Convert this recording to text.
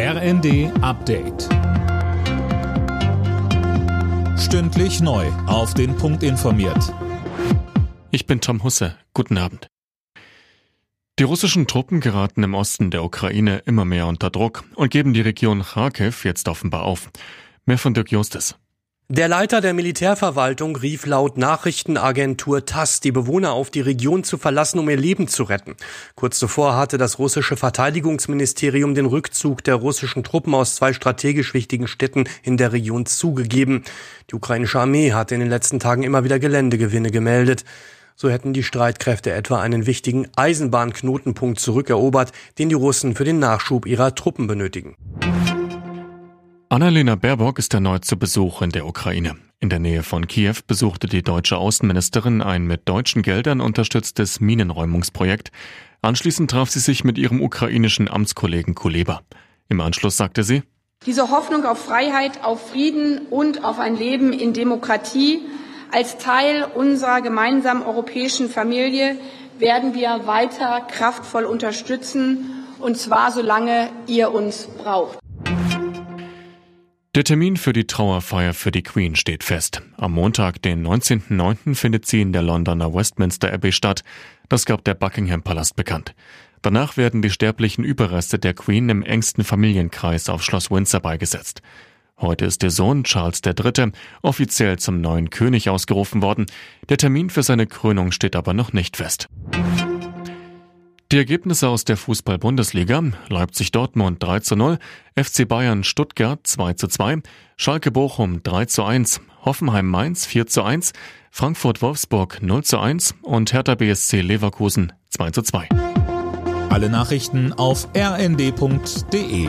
RND Update. Stündlich neu. Auf den Punkt informiert. Ich bin Tom Husse. Guten Abend. Die russischen Truppen geraten im Osten der Ukraine immer mehr unter Druck und geben die Region Kharkiv jetzt offenbar auf. Mehr von Dirk Justus. Der Leiter der Militärverwaltung rief laut Nachrichtenagentur TASS die Bewohner auf, die Region zu verlassen, um ihr Leben zu retten. Kurz zuvor hatte das russische Verteidigungsministerium den Rückzug der russischen Truppen aus zwei strategisch wichtigen Städten in der Region zugegeben. Die ukrainische Armee hatte in den letzten Tagen immer wieder Geländegewinne gemeldet. So hätten die Streitkräfte etwa einen wichtigen Eisenbahnknotenpunkt zurückerobert, den die Russen für den Nachschub ihrer Truppen benötigen. Annalena Baerbock ist erneut zu Besuch in der Ukraine. In der Nähe von Kiew besuchte die deutsche Außenministerin ein mit deutschen Geldern unterstütztes Minenräumungsprojekt. Anschließend traf sie sich mit ihrem ukrainischen Amtskollegen Kuleba. Im Anschluss sagte sie, diese Hoffnung auf Freiheit, auf Frieden und auf ein Leben in Demokratie als Teil unserer gemeinsamen europäischen Familie werden wir weiter kraftvoll unterstützen, und zwar solange ihr uns braucht. Der Termin für die Trauerfeier für die Queen steht fest. Am Montag, den 19.09., findet sie in der Londoner Westminster Abbey statt. Das gab der Buckingham Palast bekannt. Danach werden die sterblichen Überreste der Queen im engsten Familienkreis auf Schloss Windsor beigesetzt. Heute ist der Sohn Charles III. offiziell zum neuen König ausgerufen worden. Der Termin für seine Krönung steht aber noch nicht fest. Die Ergebnisse aus der Fußball-Bundesliga: Leipzig Dortmund 3 zu 0, FC Bayern Stuttgart 2 zu 2, Schalke Bochum 3 zu 1, Hoffenheim Mainz 4 zu 1, Frankfurt Wolfsburg 0 zu 1 und Hertha BSC Leverkusen 2 zu 2. Alle Nachrichten auf rnd.de